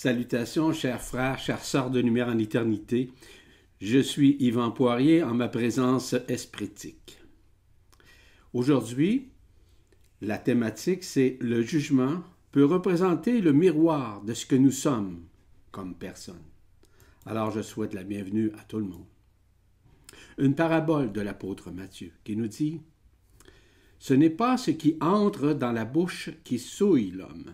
Salutations, chers frères, chères sœurs de lumière en éternité. Je suis Yvan Poirier en ma présence espritique. Aujourd'hui, la thématique, c'est le jugement peut représenter le miroir de ce que nous sommes comme personne. Alors je souhaite la bienvenue à tout le monde. Une parabole de l'apôtre Matthieu qui nous dit Ce n'est pas ce qui entre dans la bouche qui souille l'homme,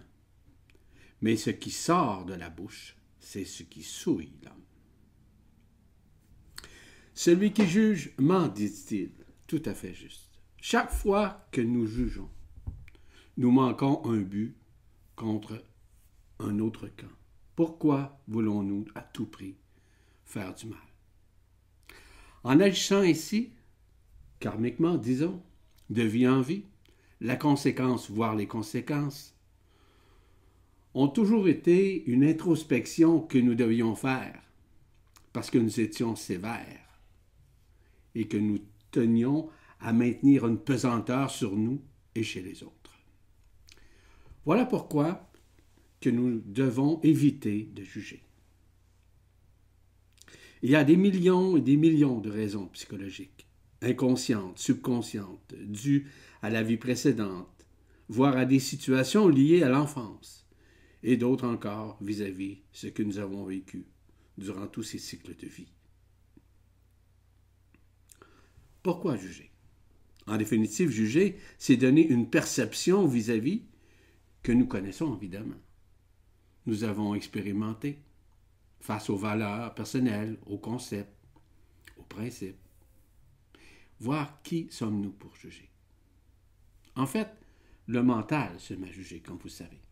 mais ce qui sort de la bouche, c'est ce qui souille l'homme. Celui qui juge ment, dit-il, tout à fait juste. Chaque fois que nous jugeons, nous manquons un but contre un autre camp. Pourquoi voulons-nous à tout prix faire du mal? En agissant ainsi, karmiquement, disons, de vie en vie, la conséquence, voire les conséquences, ont toujours été une introspection que nous devions faire parce que nous étions sévères et que nous tenions à maintenir une pesanteur sur nous et chez les autres. Voilà pourquoi que nous devons éviter de juger. Il y a des millions et des millions de raisons psychologiques, inconscientes, subconscientes, dues à la vie précédente, voire à des situations liées à l'enfance et d'autres encore vis-à-vis ce que nous avons vécu durant tous ces cycles de vie. Pourquoi juger? En définitive, juger, c'est donner une perception vis-à-vis que nous connaissons évidemment. Nous avons expérimenté face aux valeurs personnelles, aux concepts, aux principes. Voir qui sommes-nous pour juger? En fait, le mental se met à juger, comme vous savez.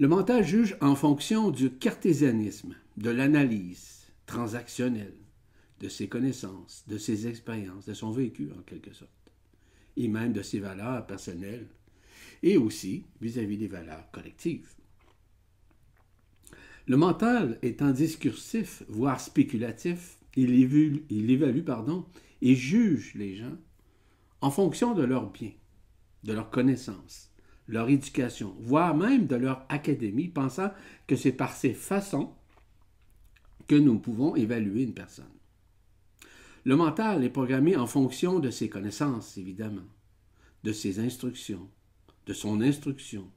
Le mental juge en fonction du cartésianisme, de l'analyse transactionnelle, de ses connaissances, de ses expériences, de son vécu en quelque sorte, et même de ses valeurs personnelles, et aussi vis-à-vis des valeurs collectives. Le mental étant discursif, voire spéculatif, il évalue, il évalue pardon, et juge les gens en fonction de leurs biens, de leurs connaissances, leur éducation, voire même de leur académie, pensant que c'est par ces façons que nous pouvons évaluer une personne. Le mental est programmé en fonction de ses connaissances, évidemment, de ses instructions, de son instruction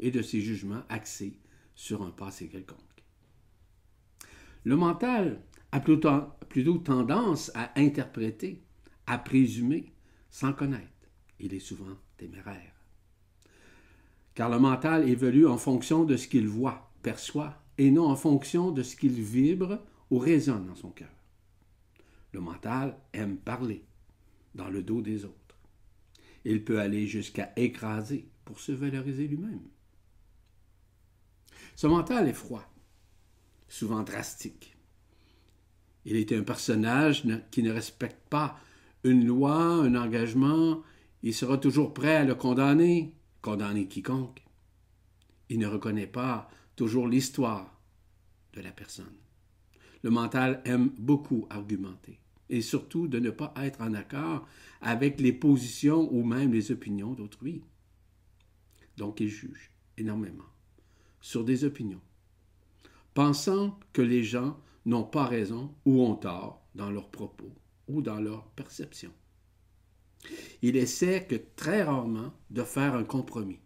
et de ses jugements axés sur un passé quelconque. Le mental a plutôt, tendance à interpréter, à présumer, sans connaître. Il est souvent téméraire car le mental évolue en fonction de ce qu'il voit, perçoit, et non en fonction de ce qu'il vibre ou résonne dans son cœur. Le mental aime parler dans le dos des autres. Il peut aller jusqu'à écraser pour se valoriser lui-même. Ce mental est froid, souvent drastique. Il est un personnage qui ne respecte pas une loi, un engagement, il sera toujours prêt à le condamner, condamner quiconque. Il ne reconnaît pas toujours l'histoire de la personne. Le mental aime beaucoup argumenter et surtout de ne pas être en accord avec les positions ou même les opinions d'autrui. Donc il juge énormément sur des opinions, pensant que les gens n'ont pas raison ou ont tort dans leurs propos ou dans leur perception. Il essaie que très rarement de faire un compromis.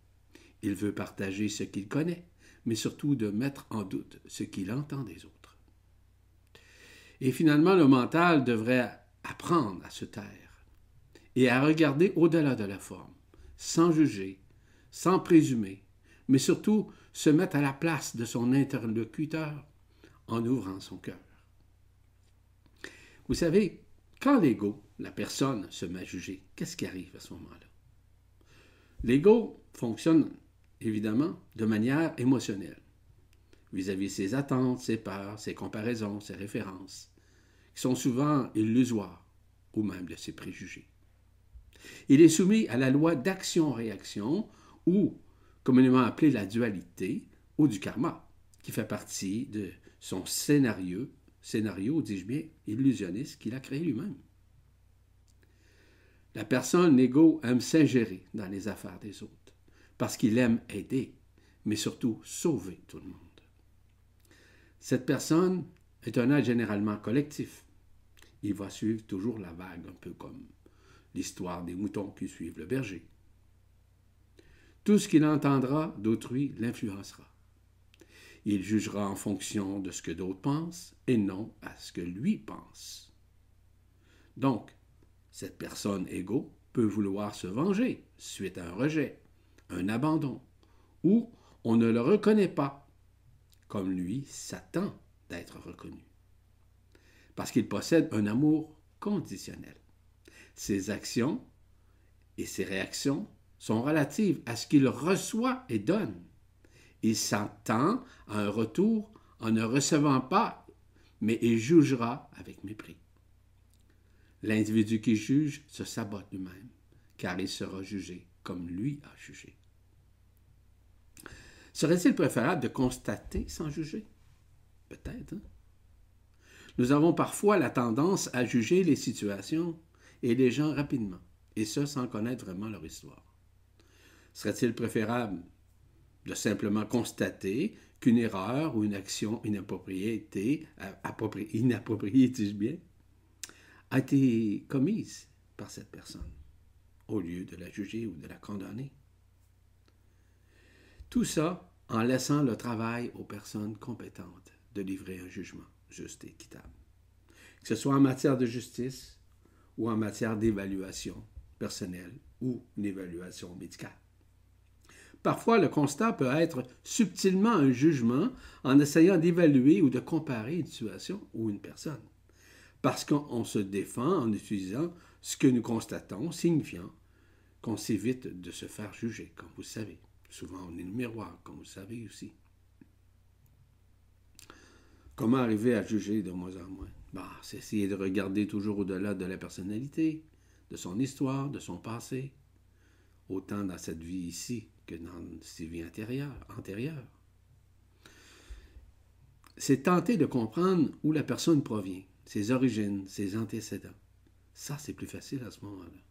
Il veut partager ce qu'il connaît, mais surtout de mettre en doute ce qu'il entend des autres. Et finalement, le mental devrait apprendre à se taire et à regarder au-delà de la forme, sans juger, sans présumer, mais surtout se mettre à la place de son interlocuteur en ouvrant son cœur. Vous savez, quand l'ego, la personne, se met à juger, qu'est-ce qui arrive à ce moment-là? L'ego fonctionne évidemment de manière émotionnelle, vis-à-vis ses attentes, ses peurs, ses comparaisons, ses références, qui sont souvent illusoires, ou même de ses préjugés. Il est soumis à la loi d'action-réaction, ou communément appelée la dualité, ou du karma, qui fait partie de son scénario scénario, dis-je bien, illusionniste qu'il a créé lui-même. La personne, l'ego, aime s'ingérer dans les affaires des autres, parce qu'il aime aider, mais surtout sauver tout le monde. Cette personne est un être généralement collectif. Il va suivre toujours la vague, un peu comme l'histoire des moutons qui suivent le berger. Tout ce qu'il entendra d'autrui l'influencera. Il jugera en fonction de ce que d'autres pensent et non à ce que lui pense. Donc, cette personne égaux peut vouloir se venger suite à un rejet, un abandon, ou on ne le reconnaît pas, comme lui s'attend d'être reconnu. Parce qu'il possède un amour conditionnel. Ses actions et ses réactions sont relatives à ce qu'il reçoit et donne. Il s'attend à un retour en ne recevant pas, mais il jugera avec mépris. L'individu qui juge se sabote lui-même, car il sera jugé comme lui a jugé. Serait-il préférable de constater sans juger? Peut-être. Hein? Nous avons parfois la tendance à juger les situations et les gens rapidement, et ce sans connaître vraiment leur histoire. Serait-il préférable de simplement constater qu'une erreur ou une action inappropriée, inappropriée dis-je bien, a été commise par cette personne, au lieu de la juger ou de la condamner? Tout ça en laissant le travail aux personnes compétentes de livrer un jugement juste et équitable. Que ce soit en matière de justice ou en matière d'évaluation personnelle ou une évaluation médicale. Parfois, le constat peut être subtilement un jugement en essayant d'évaluer ou de comparer une situation ou une personne. Parce qu'on se défend en utilisant ce que nous constatons, signifiant qu'on s'évite de se faire juger, comme vous savez. Souvent, on est le miroir, comme vous savez aussi. Comment arriver à juger de moins en moins? Bah, c'est essayer de regarder toujours au-delà de la personnalité, de son histoire, de son passé, autant dans cette vie ici que dans ses vies antérieures. antérieures. C'est tenter de comprendre où la personne provient, ses origines, ses antécédents. Ça, c'est plus facile à ce moment-là.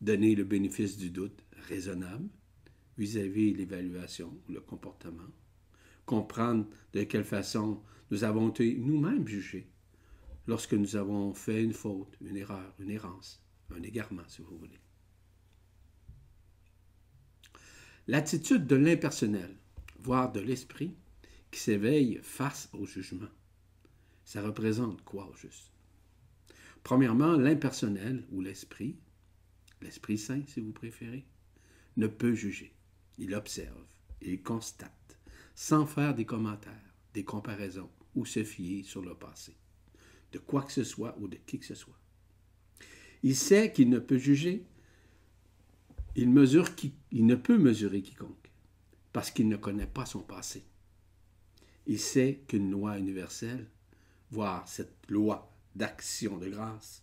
Donner le bénéfice du doute raisonnable, vis-à-vis l'évaluation ou le comportement, comprendre de quelle façon nous avons été nous-mêmes jugés lorsque nous avons fait une faute, une erreur, une errance, un égarement, si vous voulez. L'attitude de l'impersonnel, voire de l'esprit, qui s'éveille face au jugement, ça représente quoi au juste? Premièrement, l'impersonnel ou l'esprit, l'Esprit Saint si vous préférez, ne peut juger. Il observe, il constate, sans faire des commentaires, des comparaisons ou se fier sur le passé, de quoi que ce soit ou de qui que ce soit. Il sait qu'il ne peut juger, il, mesure qui, il ne peut mesurer quiconque, parce qu'il ne connaît pas son passé. Il sait qu'une loi universelle, voire cette loi d'action de grâce,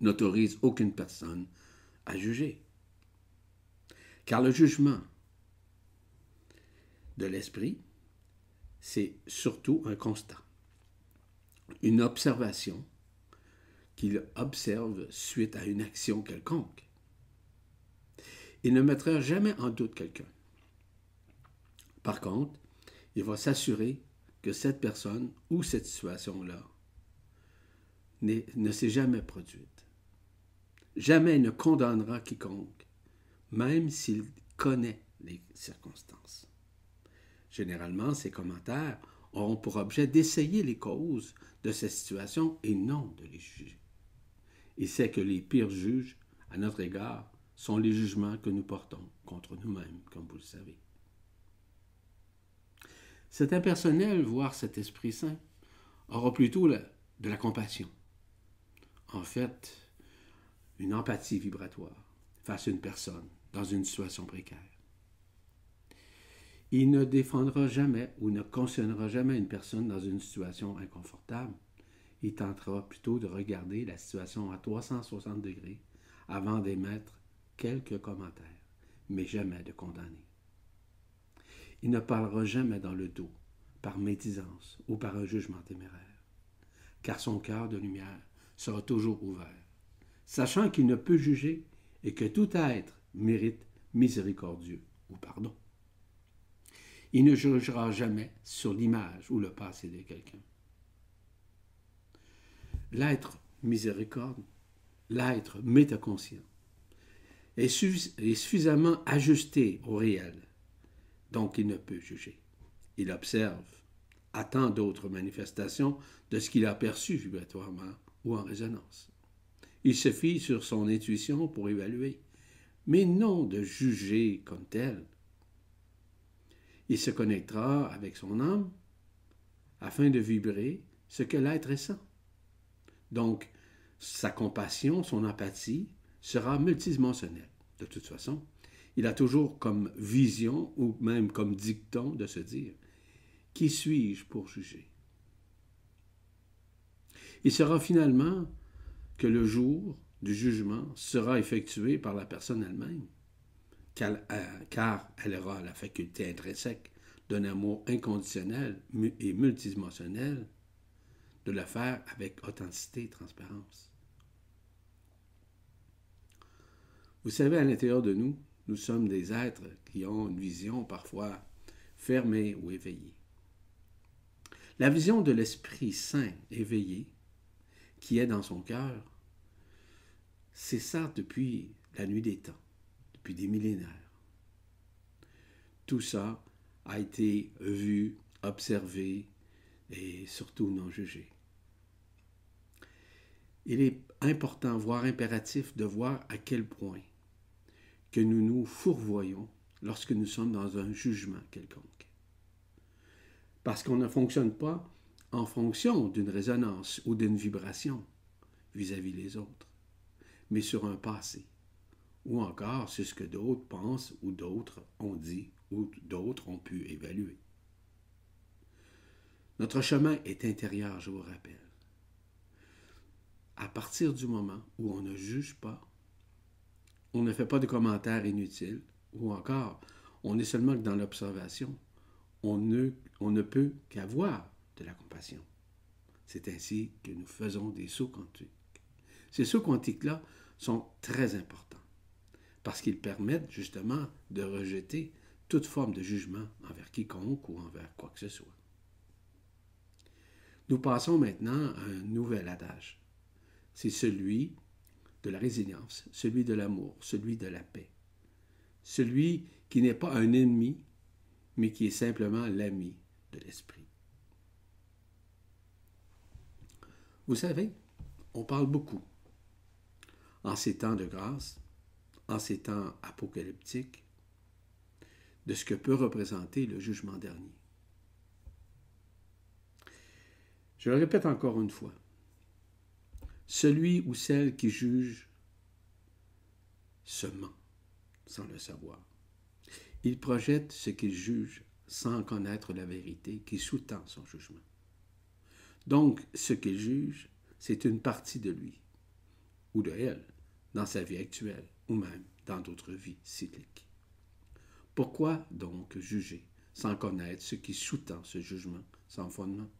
n'autorise aucune personne à juger. Car le jugement de l'esprit, c'est surtout un constat, une observation qu'il observe suite à une action quelconque. Il ne mettra jamais en doute quelqu'un. Par contre, il va s'assurer que cette personne ou cette situation-là ne s'est jamais produite. Jamais il ne condamnera quiconque même s'il connaît les circonstances. Généralement, ces commentaires auront pour objet d'essayer les causes de cette situation et non de les juger. Il sait que les pires juges à notre égard sont les jugements que nous portons contre nous-mêmes, comme vous le savez. Cet impersonnel, voire cet Esprit Saint, aura plutôt de la compassion. En fait, une empathie vibratoire face à une personne dans une situation précaire. Il ne défendra jamais ou ne cautionnera jamais une personne dans une situation inconfortable. Il tentera plutôt de regarder la situation à 360 degrés avant d'émettre quelques commentaires, mais jamais de condamner. Il ne parlera jamais dans le dos, par médisance ou par un jugement téméraire, car son cœur de lumière sera toujours ouvert, sachant qu'il ne peut juger et que tout être mérite miséricordieux ou pardon. Il ne jugera jamais sur l'image ou le passé de quelqu'un. L'être miséricorde, l'être métaconscient, est, suffisamment ajusté au réel, donc il ne peut juger. Il observe, attend d'autres manifestations de ce qu'il a perçu vibratoirement ou en résonance. Il se fie sur son intuition pour évaluer, mais non de juger comme tel. Il se connectera avec son âme afin de vibrer ce que l'être est sent. Donc, sa compassion, son empathie sera multidimensionnelle. De toute façon, il a toujours comme vision ou même comme dicton de se dire Qui suis-je pour juger? Il sera finalement que le jour du jugement sera effectué par la personne elle-même, euh, car elle aura la faculté intrinsèque d'un amour inconditionnel et multidimensionnel de le faire avec authenticité et transparence. Vous savez, à l'intérieur de nous, nous sommes des êtres qui ont une vision parfois fermée ou éveillée. La vision de l'Esprit Saint éveillé, qui est dans son cœur, c'est ça depuis la nuit des temps, depuis des millénaires. Tout ça a été vu, observé et surtout non jugé. Il est important, voire impératif, de voir à quel point que nous nous fourvoyons lorsque nous sommes dans un jugement quelconque. Parce qu'on ne fonctionne pas en fonction d'une résonance ou d'une vibration vis-à-vis des autres, mais sur un passé, ou encore sur ce que d'autres pensent ou d'autres ont dit ou d'autres ont pu évaluer. Notre chemin est intérieur, je vous rappelle. À partir du moment où on ne juge pas, on ne fait pas de commentaires inutiles, ou encore, on est seulement que dans l'observation, on ne, on ne peut qu'avoir de la compassion. C'est ainsi que nous faisons des sauts quantiques. Ces sauts quantiques-là sont très importants parce qu'ils permettent justement de rejeter toute forme de jugement envers quiconque ou envers quoi que ce soit. Nous passons maintenant à un nouvel adage. C'est celui de la résilience, celui de l'amour, celui de la paix. Celui qui n'est pas un ennemi, mais qui est simplement l'ami de l'esprit. Vous savez, on parle beaucoup, en ces temps de grâce, en ces temps apocalyptiques, de ce que peut représenter le jugement dernier. Je le répète encore une fois, celui ou celle qui juge se ment sans le savoir. Il projette ce qu'il juge sans connaître la vérité qui sous-tend son jugement. Donc, ce qu'il juge, c'est une partie de lui, ou de elle, dans sa vie actuelle, ou même dans d'autres vies cycliques. Pourquoi donc juger sans connaître ce qui sous-tend ce jugement sans fondement?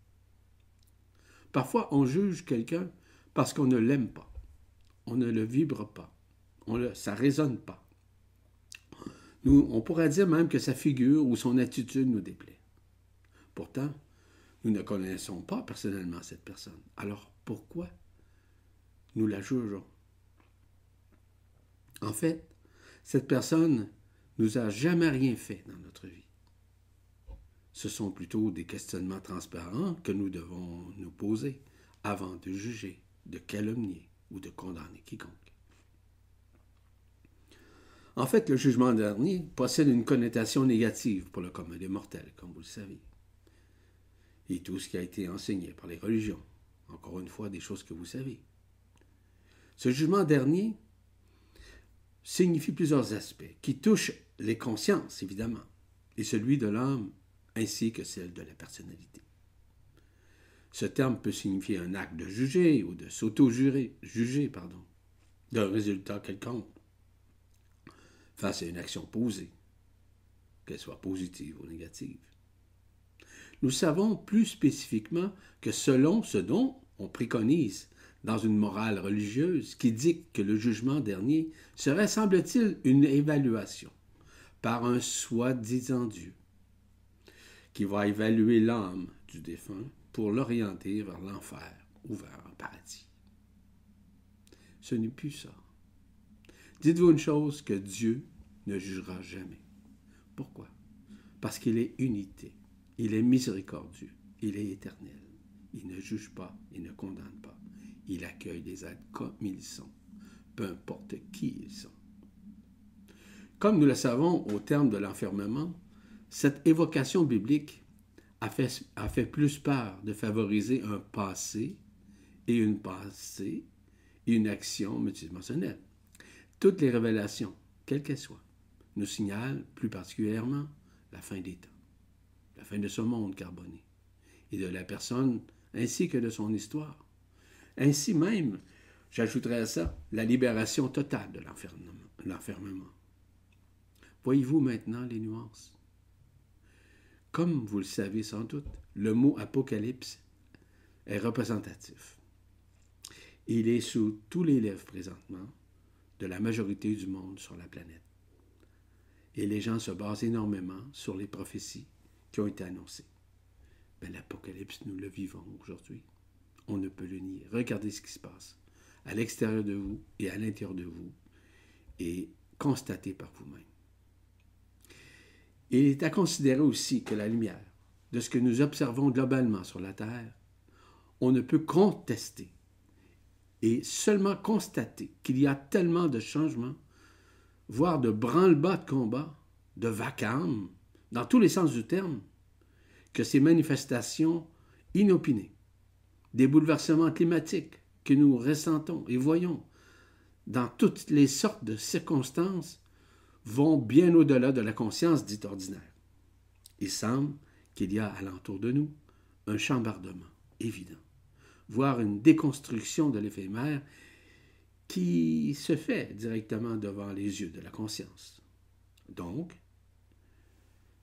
Parfois, on juge quelqu'un parce qu'on ne l'aime pas. On ne le vibre pas. Ça ne résonne pas. On pourrait dire même que sa figure ou son attitude nous déplaît. Pourtant, nous ne connaissons pas personnellement cette personne. Alors pourquoi nous la jugeons? En fait, cette personne nous a jamais rien fait dans notre vie. Ce sont plutôt des questionnements transparents que nous devons nous poser avant de juger de calomnier ou de condamner quiconque. En fait, le jugement dernier possède une connotation négative pour le commun des mortels, comme vous le savez. Et tout ce qui a été enseigné par les religions, encore une fois, des choses que vous savez. Ce jugement dernier signifie plusieurs aspects qui touchent les consciences, évidemment, et celui de l'âme ainsi que celle de la personnalité. Ce terme peut signifier un acte de juger ou de s'auto-juger, juger, pardon, d'un résultat quelconque face à une action posée, qu'elle soit positive ou négative. Nous savons plus spécifiquement que selon ce dont on préconise dans une morale religieuse qui dit que le jugement dernier serait, semble-t-il, une évaluation par un soi-disant Dieu qui va évaluer l'âme du défunt pour l'orienter vers l'enfer ou vers un paradis. Ce n'est plus ça. Dites-vous une chose que Dieu ne jugera jamais. Pourquoi? Parce qu'il est unité, il est miséricordieux, il est éternel. Il ne juge pas, il ne condamne pas. Il accueille les êtres comme ils sont, peu importe qui ils sont. Comme nous le savons au terme de l'enfermement, cette évocation biblique a fait, a fait plus peur de favoriser un passé et une passée et une action multidimensionnelle. Toutes les révélations, quelles qu'elles soient, nous signalent plus particulièrement la fin des temps, la fin de ce monde carboné et de la personne ainsi que de son histoire. Ainsi même, j'ajouterais à ça la libération totale de l'enfermement. Voyez-vous maintenant les nuances? Comme vous le savez sans doute, le mot apocalypse est représentatif. Il est sous tous les lèvres présentement de la majorité du monde sur la planète. Et les gens se basent énormément sur les prophéties qui ont été annoncées. Mais l'Apocalypse, nous le vivons aujourd'hui. On ne peut le nier. Regardez ce qui se passe à l'extérieur de vous et à l'intérieur de vous et constatez par vous-même. Il est à considérer aussi que la lumière, de ce que nous observons globalement sur la Terre, on ne peut contester et seulement constater qu'il y a tellement de changements, voire de branle-bas de combat, de vacarme, dans tous les sens du terme, que ces manifestations inopinées, des bouleversements climatiques que nous ressentons et voyons dans toutes les sortes de circonstances vont bien au-delà de la conscience dite ordinaire. Il semble qu'il y a alentour de nous un chambardement évident, voire une déconstruction de l'éphémère qui se fait directement devant les yeux de la conscience. Donc,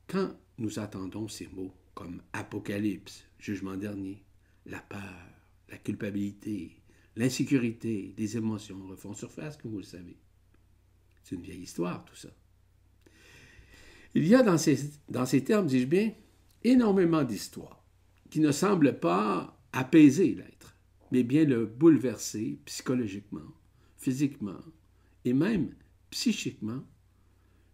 quand nous attendons ces mots comme Apocalypse, jugement dernier, la peur, la culpabilité, l'insécurité, des émotions refont surface, comme vous le savez. C'est une vieille histoire, tout ça. Il y a dans ces, termes, dis-je bien, énormément d'histoires qui ne semblent pas apaiser l'être, mais bien le bouleverser psychologiquement, physiquement et même psychiquement,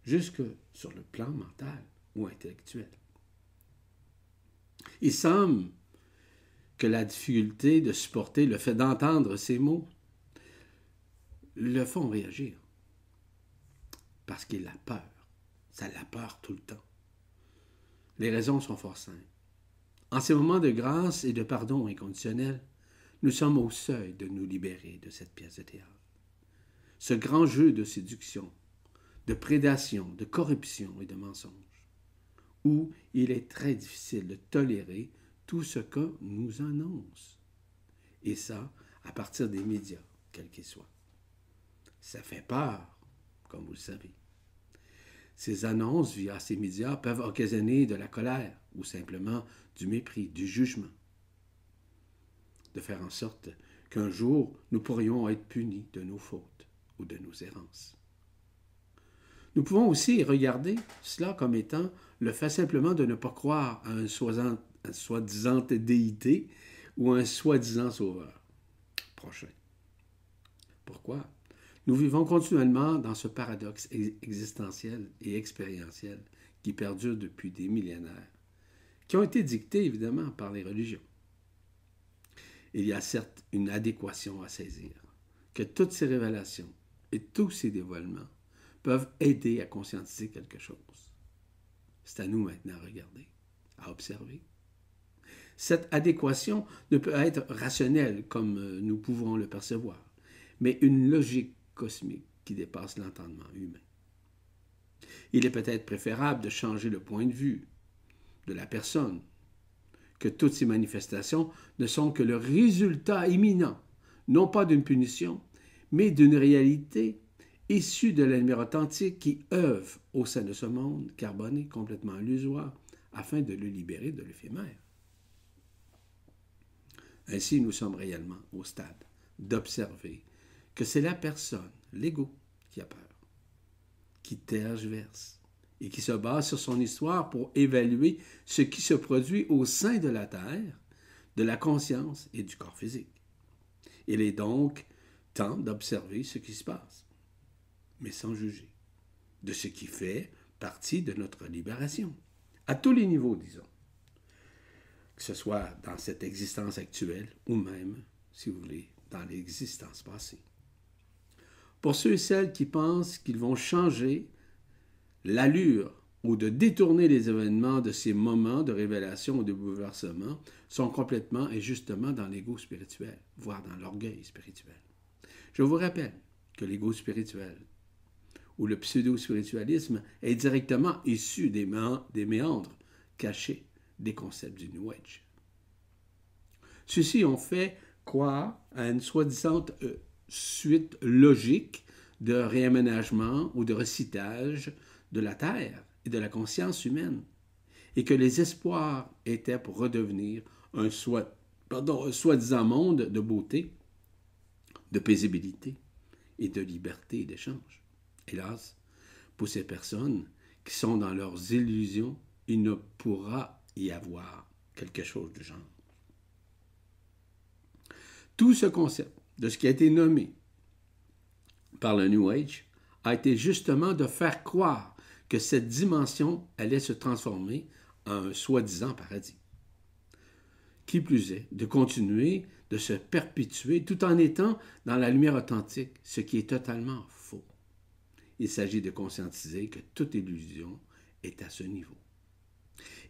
jusque sur le plan mental ou intellectuel. Il semble que la difficulté de supporter le fait d'entendre ces mots le font réagir. Parce qu'il a peur. Ça l'a peur tout le temps. Les raisons sont fort simples. En ces moments de grâce et de pardon inconditionnel, nous sommes au seuil de nous libérer de cette pièce de théâtre. Ce grand jeu de séduction, de prédation, de corruption et de mensonge où il est très difficile de tolérer tout ce qu'on nous annonce. Et ça, à partir des médias, quels qu'ils soient. Ça fait peur, comme vous le savez. Ces annonces via ces médias peuvent occasionner de la colère ou simplement du mépris, du jugement. De faire en sorte qu'un jour nous pourrions être punis de nos fautes ou de nos errances. Nous pouvons aussi regarder cela comme étant le fait simplement de ne pas croire à un soi-disant déité ou un soi-disant sauveur prochain. Pourquoi? Nous vivons continuellement dans ce paradoxe existentiel et expérientiel qui perdure depuis des millénaires, qui ont été dictés évidemment par les religions. Il y a certes une adéquation à saisir, que toutes ces révélations et tous ces dévoilements peuvent aider à conscientiser quelque chose. C'est à nous maintenant à regarder, à observer. Cette adéquation ne peut être rationnelle comme euh, nous pouvons le percevoir, mais une logique cosmique qui dépasse l'entendement humain. Il est peut-être préférable de changer le point de vue de la personne, que toutes ces manifestations ne sont que le résultat imminent, non pas d'une punition, mais d'une réalité issus de lumière authentique qui œuvre au sein de ce monde carboné complètement illusoire afin de le libérer de l'éphémère. Ainsi, nous sommes réellement au stade d'observer que c'est la personne, l'ego, qui a peur, qui tergiverse et qui se base sur son histoire pour évaluer ce qui se produit au sein de la Terre, de la conscience et du corps physique. Il est donc temps d'observer ce qui se passe, mais sans juger, de ce qui fait partie de notre libération, à tous les niveaux, disons, que ce soit dans cette existence actuelle ou même, si vous voulez, dans l'existence passée. Pour ceux et celles qui pensent qu'ils vont changer l'allure ou de détourner les événements de ces moments de révélation ou de bouleversement sont complètement et justement dans l'ego spirituel, voire dans l'orgueil spirituel. Je vous rappelle que l'ego spirituel ou le pseudo-spiritualisme est directement issu des, des méandres cachés des concepts du New Age. Ceux-ci ont fait croire à une soi-disant euh, suite logique de réaménagement ou de recitage de la Terre et de la conscience humaine, et que les espoirs étaient pour redevenir un soi-disant monde de beauté, de paisibilité et de liberté et d'échange. Hélas, pour ces personnes qui sont dans leurs illusions, il ne pourra y avoir quelque chose du genre. Tout ce concept de ce qui a été nommé par le New Age a été justement de faire croire que cette dimension allait se transformer en un soi-disant paradis. Qui plus est, de continuer de se perpétuer tout en étant dans la lumière authentique, ce qui est totalement faux. Il s'agit de conscientiser que toute illusion est à ce niveau.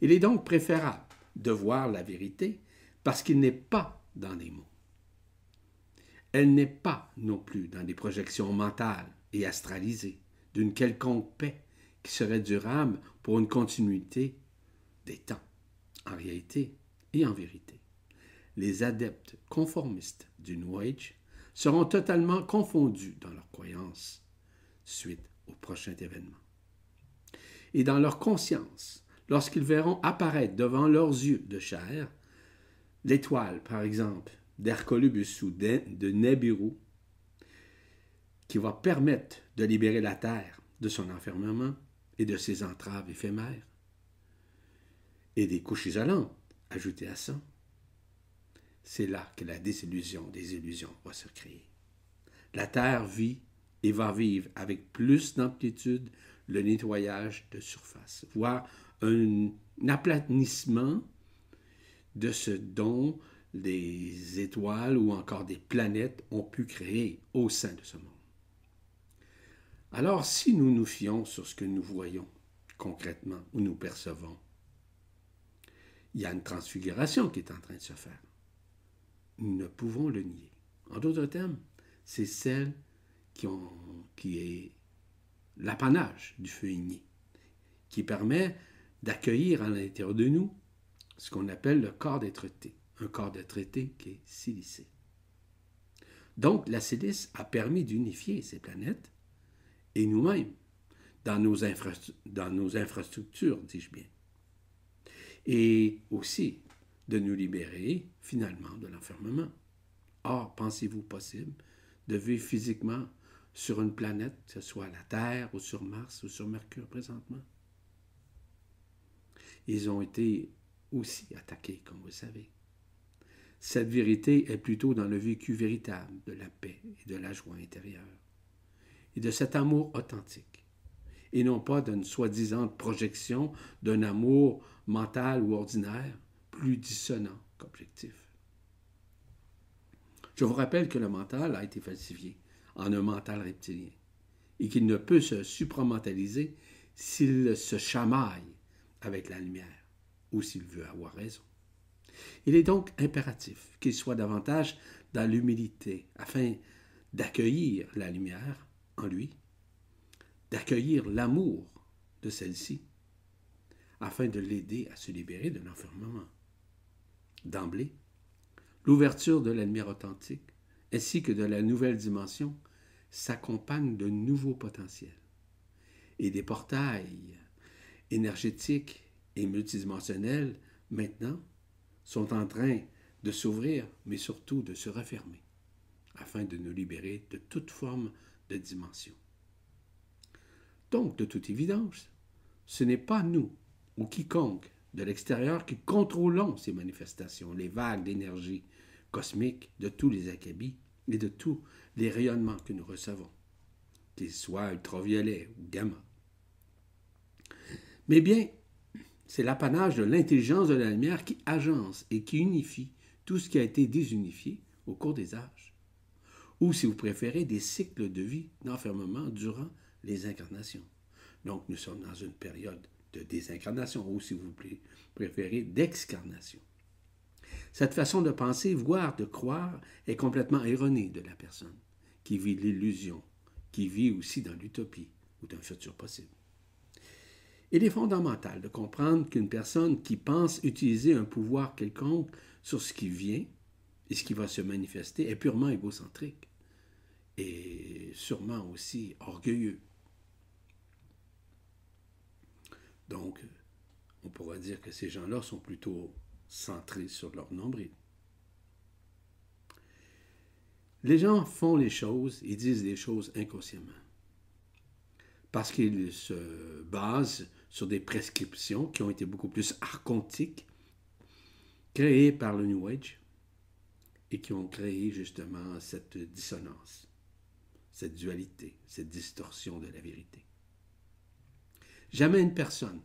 Il est donc préférable de voir la vérité parce qu'il n'est pas dans les mots. Elle n'est pas non plus dans des projections mentales et astralisées d'une quelconque paix qui serait durable pour une continuité des temps, en réalité et en vérité. Les adeptes conformistes du New Age seront totalement confondus dans leurs croyances suite au prochain événement. Et dans leur conscience, lorsqu'ils verront apparaître devant leurs yeux de chair l'étoile, par exemple, d'Hercolubus ou de Nebiru, qui va permettre de libérer la Terre de son enfermement et de ses entraves éphémères, et des couches isolantes ajoutées à ça. C'est là que la désillusion des illusions va se créer. La Terre vit et va vivre avec plus d'amplitude le nettoyage de surface, voire un aplanissement de ce dont des étoiles ou encore des planètes ont pu créer au sein de ce monde. Alors si nous nous fions sur ce que nous voyons concrètement ou nous percevons, il y a une transfiguration qui est en train de se faire. Nous ne pouvons le nier. En d'autres termes, c'est celle qui, qui est l'apanage du feu igné, qui permet d'accueillir à l'intérieur de nous ce qu'on appelle le corps des traités, un corps de traité qui est silicé. Donc, la silice a permis d'unifier ces planètes et nous-mêmes dans nos, dans nos infrastructures, dis-je bien. Et aussi de nous libérer finalement de l'enfermement. Or, pensez-vous possible de vivre physiquement sur une planète, que ce soit la Terre ou sur Mars ou sur Mercure présentement? Ils ont été aussi attaqués, comme vous savez. Cette vérité est plutôt dans le vécu véritable de la paix et de la joie intérieure, et de cet amour authentique, et non pas d'une soi-disant projection d'un amour mental ou ordinaire, plus dissonant qu'objectif. Je vous rappelle que le mental a été falsifié en un mental reptilien, et qu'il ne peut se supramentaliser s'il se chamaille avec la lumière ou s'il veut avoir raison. Il est donc impératif qu'il soit davantage dans l'humilité afin d'accueillir la lumière en lui, d'accueillir l'amour de celle-ci, afin de l'aider à se libérer de l'enfermement. D'emblée, l'ouverture de lumière authentique ainsi que de la nouvelle dimension s'accompagne de nouveaux potentiels et des portails énergétiques et multidimensionnels, maintenant, sont en train de s'ouvrir, mais surtout de se refermer, afin de nous libérer de toute forme de dimension. Donc, de toute évidence, ce n'est pas nous ou quiconque de l'extérieur qui contrôlons ces manifestations, les vagues d'énergie cosmique de tous les acabits et de tous les rayonnements que nous recevons, qu'ils soient ultraviolets ou gamma. Mais bien, c'est l'apanage de l'intelligence de la lumière qui agence et qui unifie tout ce qui a été désunifié au cours des âges. Ou, si vous préférez, des cycles de vie d'enfermement durant les incarnations. Donc, nous sommes dans une période de désincarnation, ou si vous préférez, d'excarnation. Cette façon de penser, voire de croire, est complètement erronée de la personne qui vit l'illusion, qui vit aussi dans l'utopie ou d'un futur possible. Il est fondamental de comprendre qu'une personne qui pense utiliser un pouvoir quelconque sur ce qui vient et ce qui va se manifester est purement égocentrique et sûrement aussi orgueilleux. Donc, on pourra dire que ces gens-là sont plutôt centrés sur leur nombril. Les gens font les choses et disent les choses inconsciemment parce qu'ils se basent sur des prescriptions qui ont été beaucoup plus archontiques, créées par le New Age, et qui ont créé justement cette dissonance, cette dualité, cette distorsion de la vérité. Jamais une personne,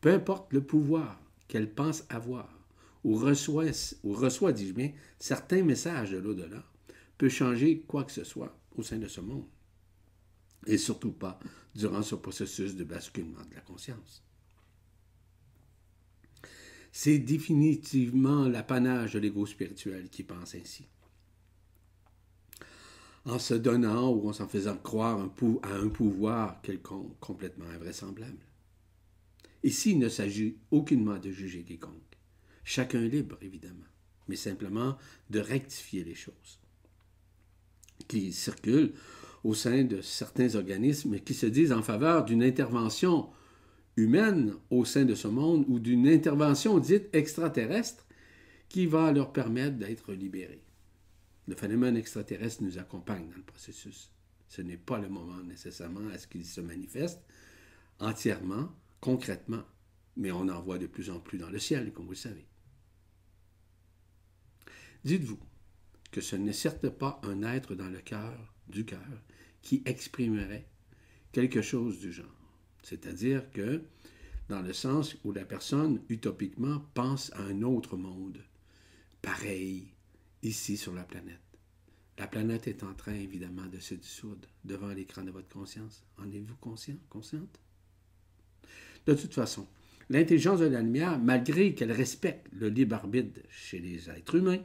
peu importe le pouvoir qu'elle pense avoir, ou reçoit, ou reçoit dis-je bien, certains messages de l'au-delà, peut changer quoi que ce soit au sein de ce monde. Et surtout pas durant ce processus de basculement de la conscience. C'est définitivement l'apanage de l'ego spirituel qui pense ainsi. En se donnant ou en s'en faisant croire à un pouvoir quelconque complètement invraisemblable. Ici, il ne s'agit aucunement de juger quiconque. Chacun libre, évidemment, mais simplement de rectifier les choses qui circulent au sein de certains organismes qui se disent en faveur d'une intervention humaine au sein de ce monde ou d'une intervention dite extraterrestre qui va leur permettre d'être libérés. Le phénomène extraterrestre nous accompagne dans le processus. Ce n'est pas le moment nécessairement à ce qu'il se manifeste entièrement, concrètement, mais on en voit de plus en plus dans le ciel, comme vous le savez. Dites-vous que ce n'est certes pas un être dans le cœur, du cœur, qui exprimerait quelque chose du genre. C'est-à-dire que, dans le sens où la personne, utopiquement, pense à un autre monde, pareil, ici sur la planète. La planète est en train, évidemment, de se dissoudre devant l'écran de votre conscience. En êtes-vous conscient, consciente? De toute façon, l'intelligence de la lumière, malgré qu'elle respecte le libre arbitre chez les êtres humains,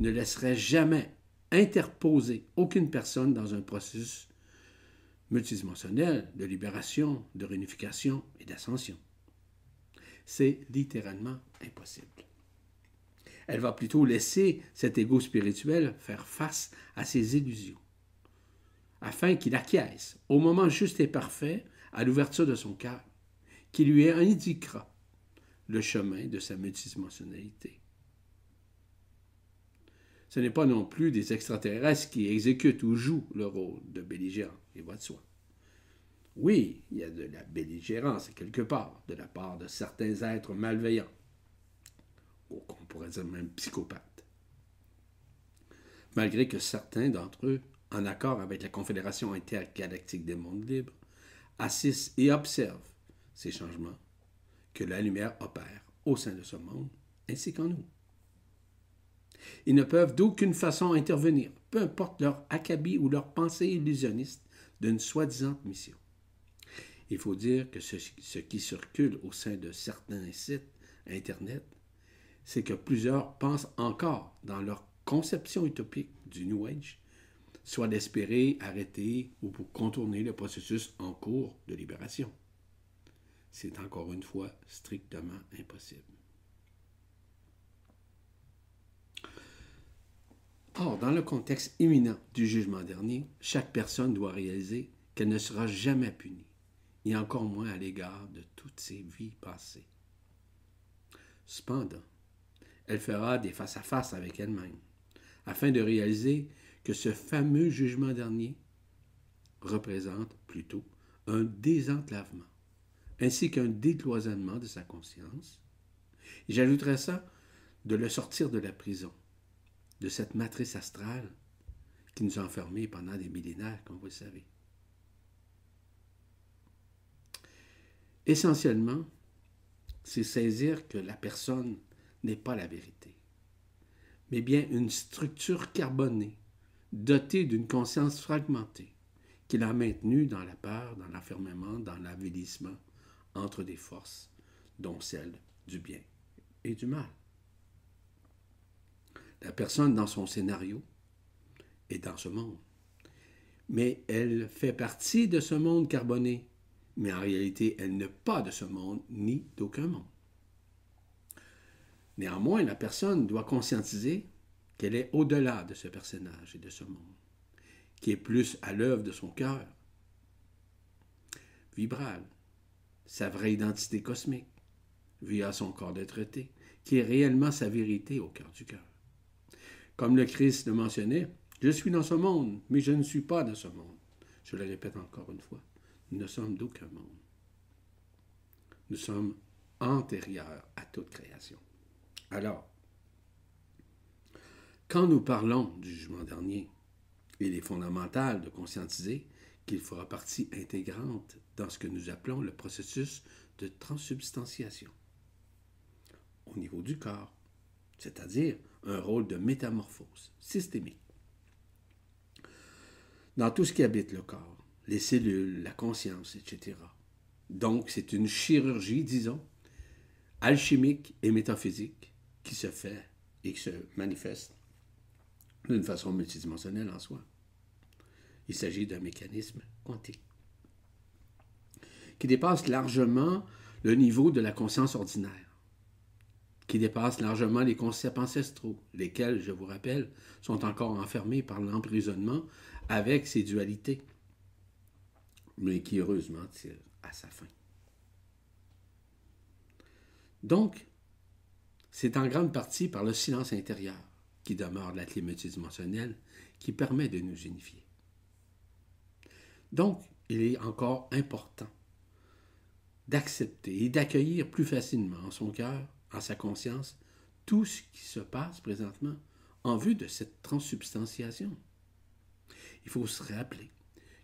ne laisserait jamais interposer aucune personne dans un processus multidimensionnel de libération, de réunification et d'ascension. C'est littéralement impossible. Elle va plutôt laisser cet ego spirituel faire face à ses illusions, afin qu'il acquiesce au moment juste et parfait à l'ouverture de son cœur, qui lui indiquera le chemin de sa multidimensionnalité. Ce n'est pas non plus des extraterrestres qui exécutent ou jouent le rôle de belligérants, il va de soi. Oui, il y a de la belligérance quelque part, de la part de certains êtres malveillants, ou qu'on pourrait dire même psychopathes. Malgré que certains d'entre eux, en accord avec la Confédération intergalactique des mondes libres, assistent et observent ces changements que la lumière opère au sein de ce monde, ainsi qu'en nous. Ils ne peuvent d'aucune façon intervenir, peu importe leur acabit ou leur pensée illusionniste d'une soi-disant mission. Il faut dire que ce, ce, qui circule au sein de certains sites Internet, c'est que plusieurs pensent encore dans leur conception utopique du New Age, soit d'espérer arrêter ou pour contourner le processus en cours de libération. C'est encore une fois strictement impossible. Or, dans le contexte imminent du jugement dernier, chaque personne doit réaliser qu'elle ne sera jamais punie, et encore moins à l'égard de toutes ses vies passées. Cependant, elle fera des face-à-face avec elle-même, afin de réaliser que ce fameux jugement dernier représente plutôt un désenclavement ainsi qu'un décloisonnement de sa conscience. Et j'ajouterais ça, de le sortir de la prison, de cette matrice astrale qui nous a enfermés pendant des millénaires, comme vous le savez. Essentiellement, c'est saisir que la personne n'est pas la vérité, mais bien une structure carbonée, dotée d'une conscience fragmentée, qui l'a maintenue dans la peur, dans l'enfermement, dans l'avilissement, entre des forces, dont celle du bien et du mal. La personne dans son scénario est dans ce monde. Mais elle fait partie de ce monde carboné. Mais en réalité, elle n'est pas de ce monde ni d'aucun monde. Néanmoins, la personne doit conscientiser qu'elle est au-delà de ce personnage et de ce monde, qui est plus à l'œuvre de son cœur, vibral, sa vraie identité cosmique, via son corps d'être qui est réellement sa vérité au cœur du cœur. Comme le Christ le mentionnait, je suis dans ce monde, mais je ne suis pas dans ce monde. Je le répète encore une fois, nous ne sommes d'aucun monde. Nous sommes antérieurs à toute création. Alors, quand nous parlons du jugement dernier, il est fondamental de conscientiser qu'il fera partie intégrante dans ce que nous appelons le processus de transsubstantiation au niveau du corps, c'est-à-dire un rôle de métamorphose systémique. Dans tout ce qui habite le corps, les cellules, la conscience, etc. Donc, c'est une chirurgie, disons, alchimique et métaphysique qui se fait et qui se manifeste d'une façon multidimensionnelle en soi. Il s'agit d'un mécanisme quantique qui dépasse largement le niveau de la conscience ordinaire qui dépasse largement les concepts ancestraux, lesquels, je vous rappelle, sont encore enfermés par l'emprisonnement avec ces dualités, mais qui heureusement tirent à sa fin. Donc, c'est en grande partie par le silence intérieur qui demeure la clé multidimensionnelle qui permet de nous unifier. Donc, il est encore important d'accepter et d'accueillir plus facilement en son cœur en sa conscience tout ce qui se passe présentement en vue de cette transsubstantiation. Il faut se rappeler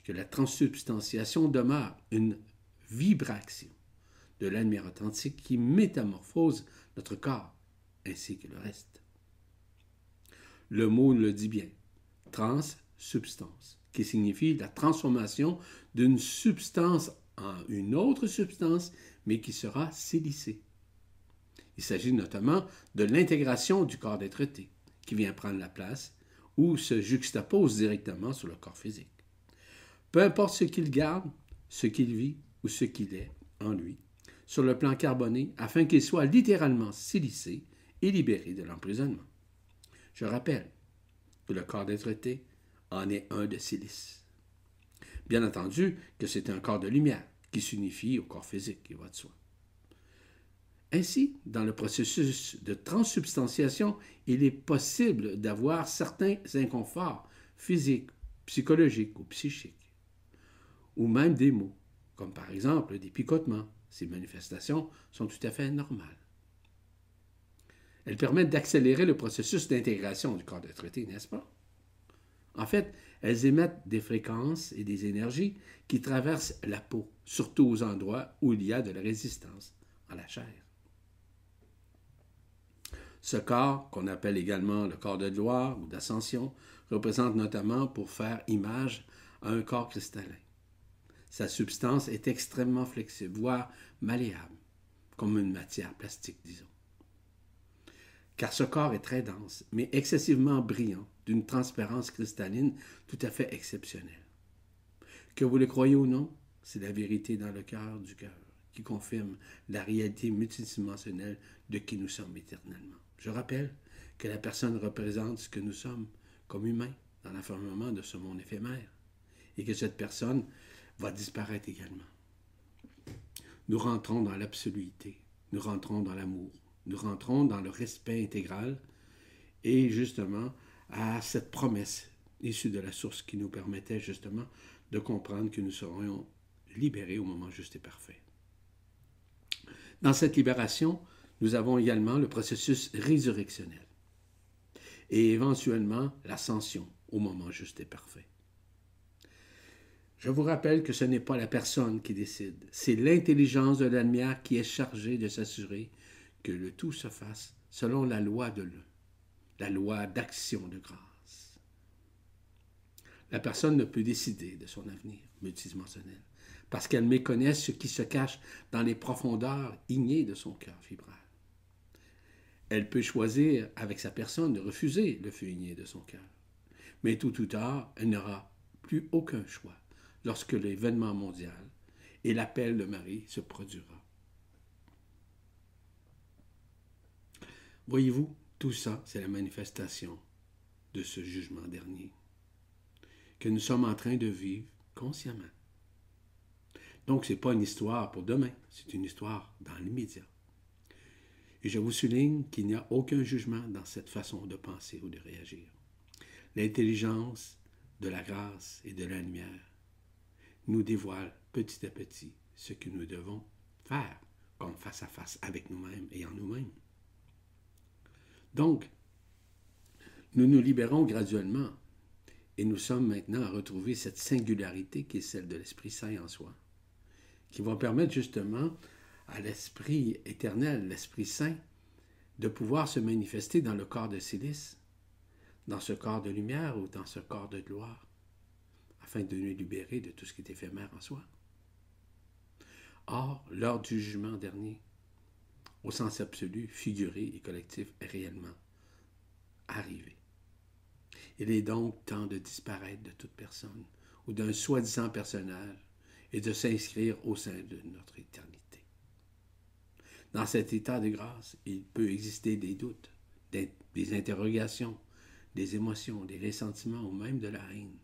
que la transsubstantiation demeure une vibration de l'admire authentique qui métamorphose notre corps ainsi que le reste. Le mot le dit bien, transsubstance, qui signifie la transformation d'une substance en une autre substance, mais qui sera silicée. Il s'agit notamment de l'intégration du corps d'être qui vient prendre la place ou se juxtapose directement sur le corps physique. Peu importe ce qu'il garde, ce qu'il vit ou ce qu'il est en lui, sur le plan carboné, afin qu'il soit littéralement silicé et libéré de l'emprisonnement. Je rappelle que le corps d'être en est un de silice. Bien entendu que c'est un corps de lumière qui s'unifie au corps physique, qui va de soi. Ainsi, dans le processus de transsubstantiation, il est possible d'avoir certains inconforts physiques, psychologiques ou psychiques, ou même des maux, comme par exemple des picotements. Ces manifestations sont tout à fait normales. Elles permettent d'accélérer le processus d'intégration du corps de traité, n'est-ce pas? En fait, elles émettent des fréquences et des énergies qui traversent la peau, surtout aux endroits où il y a de la résistance en la chair. Ce corps, qu'on appelle également le corps de gloire ou d'ascension, représente notamment pour faire image à un corps cristallin. Sa substance est extrêmement flexible, voire malléable, comme une matière plastique, disons. Car ce corps est très dense, mais excessivement brillant, d'une transparence cristalline tout à fait exceptionnelle. Que vous le croyez ou non, c'est la vérité dans le cœur du cœur qui confirme la réalité multidimensionnelle de qui nous sommes éternellement. Je rappelle que la personne représente ce que nous sommes comme humains dans l'enfermement de ce monde éphémère et que cette personne va disparaître également. Nous rentrons dans l'absoluité, nous rentrons dans l'amour, nous rentrons dans le respect intégral et justement à cette promesse issue de la source qui nous permettait justement de comprendre que nous serions libérés au moment juste et parfait. Dans cette libération, nous avons également le processus résurrectionnel et éventuellement l'ascension au moment juste et parfait. Je vous rappelle que ce n'est pas la personne qui décide, c'est l'intelligence de la lumière qui est chargée de s'assurer que le tout se fasse selon la loi de l'un, la loi d'action de grâce. La personne ne peut décider de son avenir multidimensionnel parce qu'elle méconnaît ce qui se cache dans les profondeurs ignées de son cœur vibral. Elle peut choisir avec sa personne de refuser le feu igné de son cœur. Mais tout ou tard, elle n'aura plus aucun choix lorsque l'événement mondial et l'appel de Marie se produira. Voyez-vous, tout ça, c'est la manifestation de ce jugement dernier que nous sommes en train de vivre consciemment. Donc, ce n'est pas une histoire pour demain, c'est une histoire dans l'immédiat. Et je vous souligne qu'il n'y a aucun jugement dans cette façon de penser ou de réagir. L'intelligence de la grâce et de la lumière nous dévoile petit à petit ce que nous devons faire comme face à face avec nous-mêmes et en nous-mêmes. Donc, nous nous libérons graduellement et nous sommes maintenant à retrouver cette singularité qui est celle de l'Esprit Saint en soi, qui va permettre justement à l'Esprit éternel, l'Esprit Saint, de pouvoir se manifester dans le corps de silice, dans ce corps de lumière ou dans ce corps de gloire, afin de nous libérer de tout ce qui est éphémère en soi. Or, l'heure du jugement dernier, au sens absolu, figuré et collectif, est réellement arrivé. Il est donc temps de disparaître de toute personne ou d'un soi-disant personnage et de s'inscrire au sein de notre éternité. Dans cet état de grâce, il peut exister des doutes, des, interrogations, des émotions, des ressentiments ou même de la haine.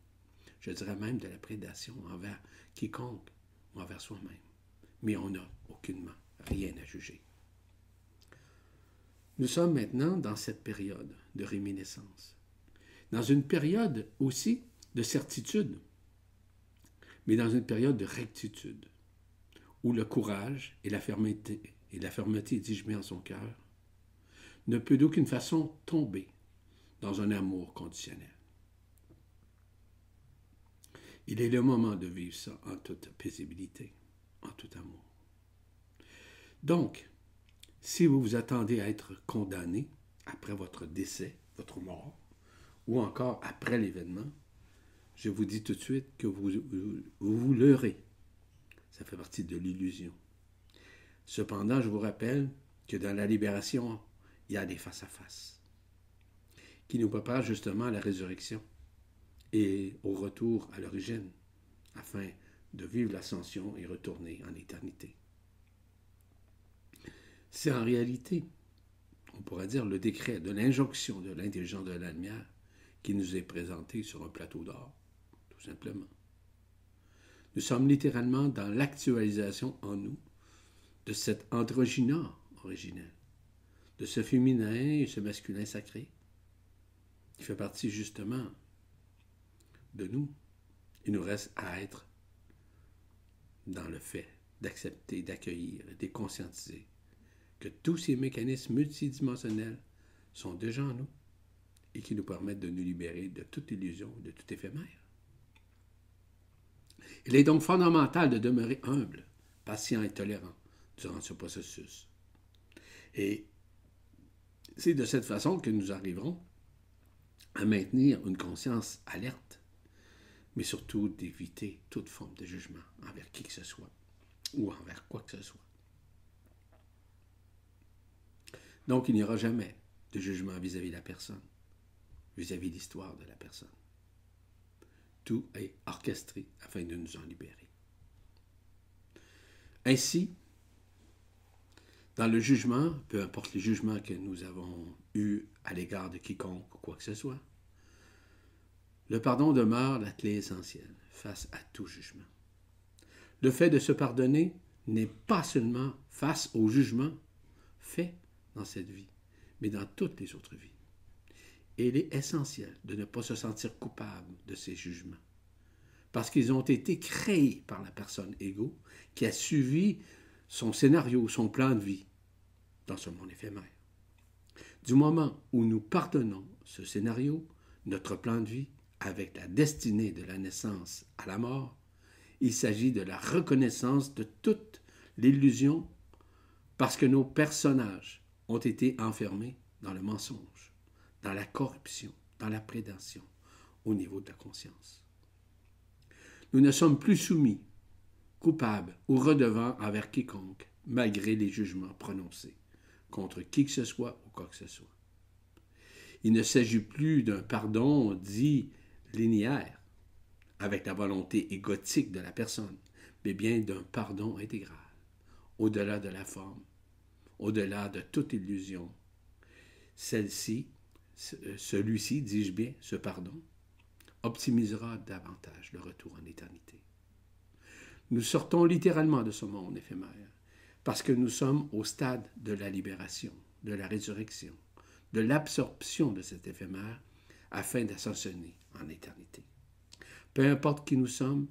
Je dirais même de la prédation envers quiconque ou envers soi-même. Mais on n'a aucunement rien à juger. Nous sommes maintenant dans cette période de réminiscence, dans une période aussi de certitude, mais dans une période de rectitude, où le courage et la fermeté, et la fermeté mets en son cœur, ne peut d'aucune façon tomber dans un amour conditionnel. Il est le moment de vivre ça en toute paisibilité, en tout amour. Donc, si vous vous attendez à être condamné après votre décès, votre mort, ou encore après l'événement, je vous dis tout de suite que vous vous, vous, leurrez. Ça fait partie de l'illusion. Cependant, je vous rappelle que dans la libération, il y a des face-à-face qui nous préparent justement à la résurrection et au retour à l'origine, afin de vivre l'ascension et retourner en éternité. C'est en réalité, on pourrait dire, le décret de l'injonction de l'intelligence de la lumière qui nous est présenté sur un plateau d'or, tout simplement. Nous sommes littéralement dans l'actualisation en nous de cet androgyna originel, de ce féminin et ce masculin sacré, qui fait partie justement de nous. Il nous reste à être dans le fait d'accepter, d'accueillir de conscientiser que tous ces mécanismes multidimensionnels sont déjà en nous et qui nous permettent de nous libérer de toute illusion, de tout éphémère. Il est donc fondamental de demeurer humble, patient et tolérant durant ce processus. Et c'est de cette façon que nous arriverons à maintenir une conscience alerte, mais surtout d'éviter toute forme de jugement envers qui que ce soit ou envers quoi que ce soit. Donc, il n'y aura jamais de jugement vis-à-vis de la personne, vis-à-vis de l'histoire de la personne. Tout est orchestré afin de nous en libérer. Ainsi, dans le jugement, peu importe les jugements que nous avons eus à l'égard de quiconque ou quoi que ce soit, le pardon demeure la clé essentielle face à tout jugement. Le fait de se pardonner n'est pas seulement face au jugement fait dans cette vie, mais dans toutes les autres vies. Et il est essentiel de ne pas se sentir coupable de ces jugements, parce qu'ils ont été créés par la personne égaux qui a suivi son scénario, son plan de vie dans ce monde éphémère. Du moment où nous pardonnons ce scénario, notre plan de vie, avec la destinée de la naissance à la mort, il s'agit de la reconnaissance de toute l'illusion parce que nos personnages ont été enfermés dans le mensonge, dans la corruption, dans la prédation, au niveau de la conscience. Nous ne sommes plus soumis, coupables ou redevants envers quiconque, malgré les jugements prononcés contre qui que ce soit ou quoi que ce soit. Il ne s'agit plus d'un pardon dit linéaire, avec la volonté égotique de la personne, mais bien d'un pardon intégral, au-delà de la forme, au-delà de toute illusion. Celle-ci, euh, celui-ci, dis-je bien, ce pardon, optimisera davantage le retour en éternité. Nous sortons littéralement de ce monde éphémère parce que nous sommes au stade de la libération, de la résurrection, de l'absorption de cet éphémère afin d'ascensionner en éternité. Peu importe qui nous sommes,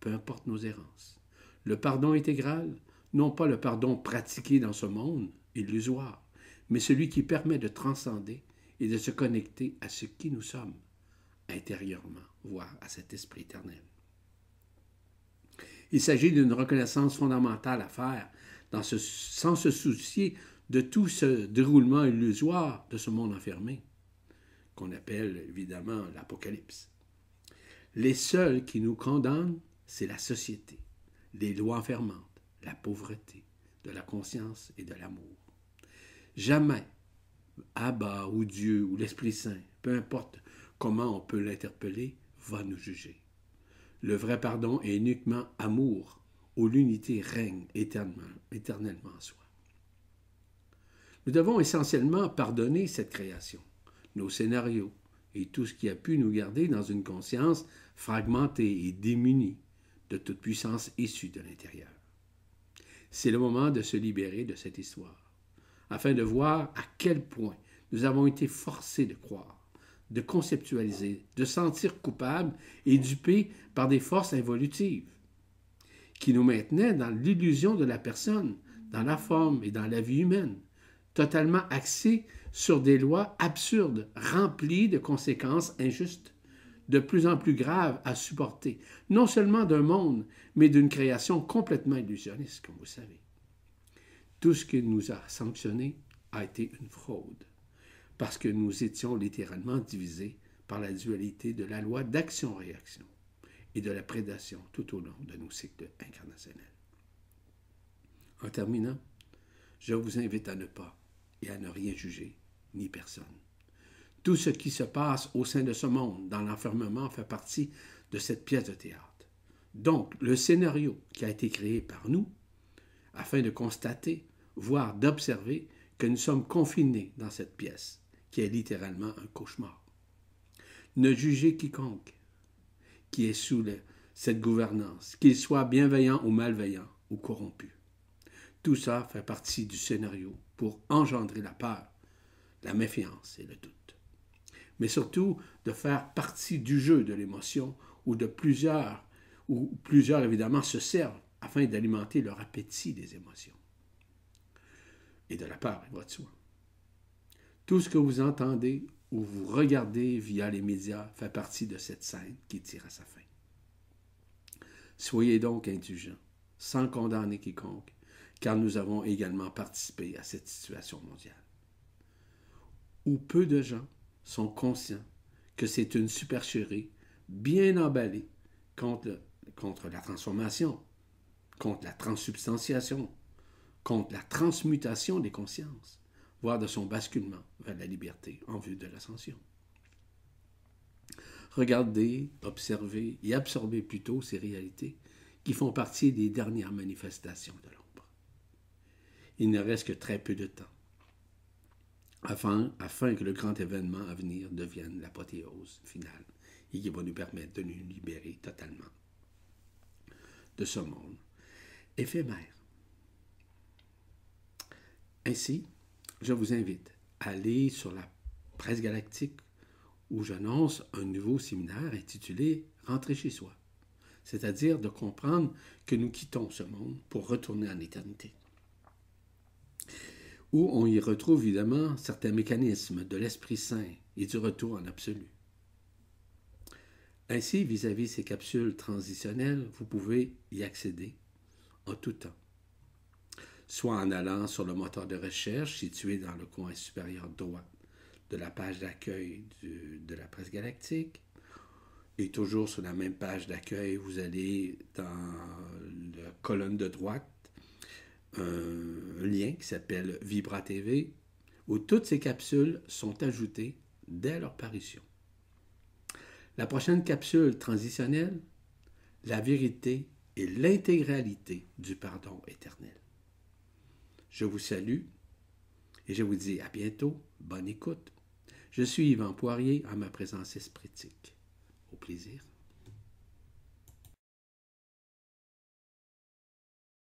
peu importe nos errances. Le pardon intégral, non pas le pardon pratiqué dans ce monde illusoire, mais celui qui permet de transcender et de se connecter à ce qui nous sommes intérieurement, voire à cet esprit éternel. Il s'agit d'une reconnaissance fondamentale à faire sans se soucier de tout ce déroulement illusoire de ce monde enfermé, qu'on appelle évidemment l'Apocalypse. Les seuls qui nous condamnent, c'est la société, les lois enfermantes, la pauvreté, de la conscience et de l'amour. Jamais Abba ou Dieu ou l'Esprit Saint, peu importe comment on peut l'interpeller, va nous juger. Le vrai pardon est uniquement amour où l'unité règne éternellement, en soi. Nous devons essentiellement pardonner cette création, nos scénarios et tout ce qui a pu nous garder dans une conscience fragmentée et démunie de toute puissance issue de l'intérieur. C'est le moment de se libérer de cette histoire, afin de voir à quel point nous avons été forcés de croire, de conceptualiser, de sentir coupables et dupés par des forces involutives qui nous maintenait dans l'illusion de la personne, dans la forme et dans la vie humaine, totalement axée sur des lois absurdes, remplies de conséquences injustes, de plus en plus graves à supporter, non seulement d'un monde, mais d'une création complètement illusionniste, comme vous savez. Tout ce qui nous a sanctionné a été une fraude, parce que nous étions littéralement divisés par la dualité de la loi d'action-réaction et de la prédation tout au long de nos cycles incarnationnels. En terminant, je vous invite à ne pas et à ne rien juger, ni personne. Tout ce qui se passe au sein de ce monde, dans l'enfermement, fait partie de cette pièce de théâtre. Donc, le scénario qui a été créé par nous, afin de constater, voire d'observer que nous sommes confinés dans cette pièce, qui est littéralement un cauchemar. Ne jugez quiconque, qui est sous cette gouvernance, qu'il soit bienveillant ou malveillant ou corrompu. Tout ça fait partie du scénario pour engendrer la peur, la méfiance et le doute. Mais surtout de faire partie du jeu de l'émotion où de plusieurs, ou plusieurs évidemment se servent afin d'alimenter leur appétit des émotions. Et de la peur, il va de soi. Tout ce que vous entendez ou vous regardez via les médias fait partie de cette scène qui tire à sa fin. Soyez donc indulgents, sans condamner quiconque, car nous avons également participé à cette situation mondiale. Où peu de gens sont conscients que c'est une supercherie bien emballée contre, contre la transformation, contre la transsubstantiation, contre la transmutation des consciences, voire de son basculement vers la liberté en vue de l'ascension. Regardez, observez et absorbez plutôt ces réalités qui font partie des dernières manifestations de l'ombre. Il ne reste que très peu de temps afin, afin que le grand événement à venir devienne l'apothéose finale et qui va nous permettre de nous libérer totalement de ce monde éphémère. Ainsi, je vous invite à aller sur la presse galactique où j'annonce un nouveau séminaire intitulé Rentrer chez soi, c'est-à-dire de comprendre que nous quittons ce monde pour retourner en éternité. où on y retrouve évidemment certains mécanismes de l'Esprit Saint et du retour en absolu. Ainsi, vis-à-vis ces capsules transitionnelles, vous pouvez y accéder en tout temps, soit en allant sur le moteur de recherche situé dans le coin supérieur droit de la page d'accueil de la presse galactique, et toujours sur la même page d'accueil, vous allez dans la colonne de droite un lien qui s'appelle Vibra TV, où toutes ces capsules sont ajoutées dès leur parution. La prochaine capsule transitionnelle, la vérité et l'intégralité du pardon éternel. Je vous salue et je vous dis à bientôt, bonne écoute. Je suis Yvan Poirier en ma présence espritique. Au plaisir.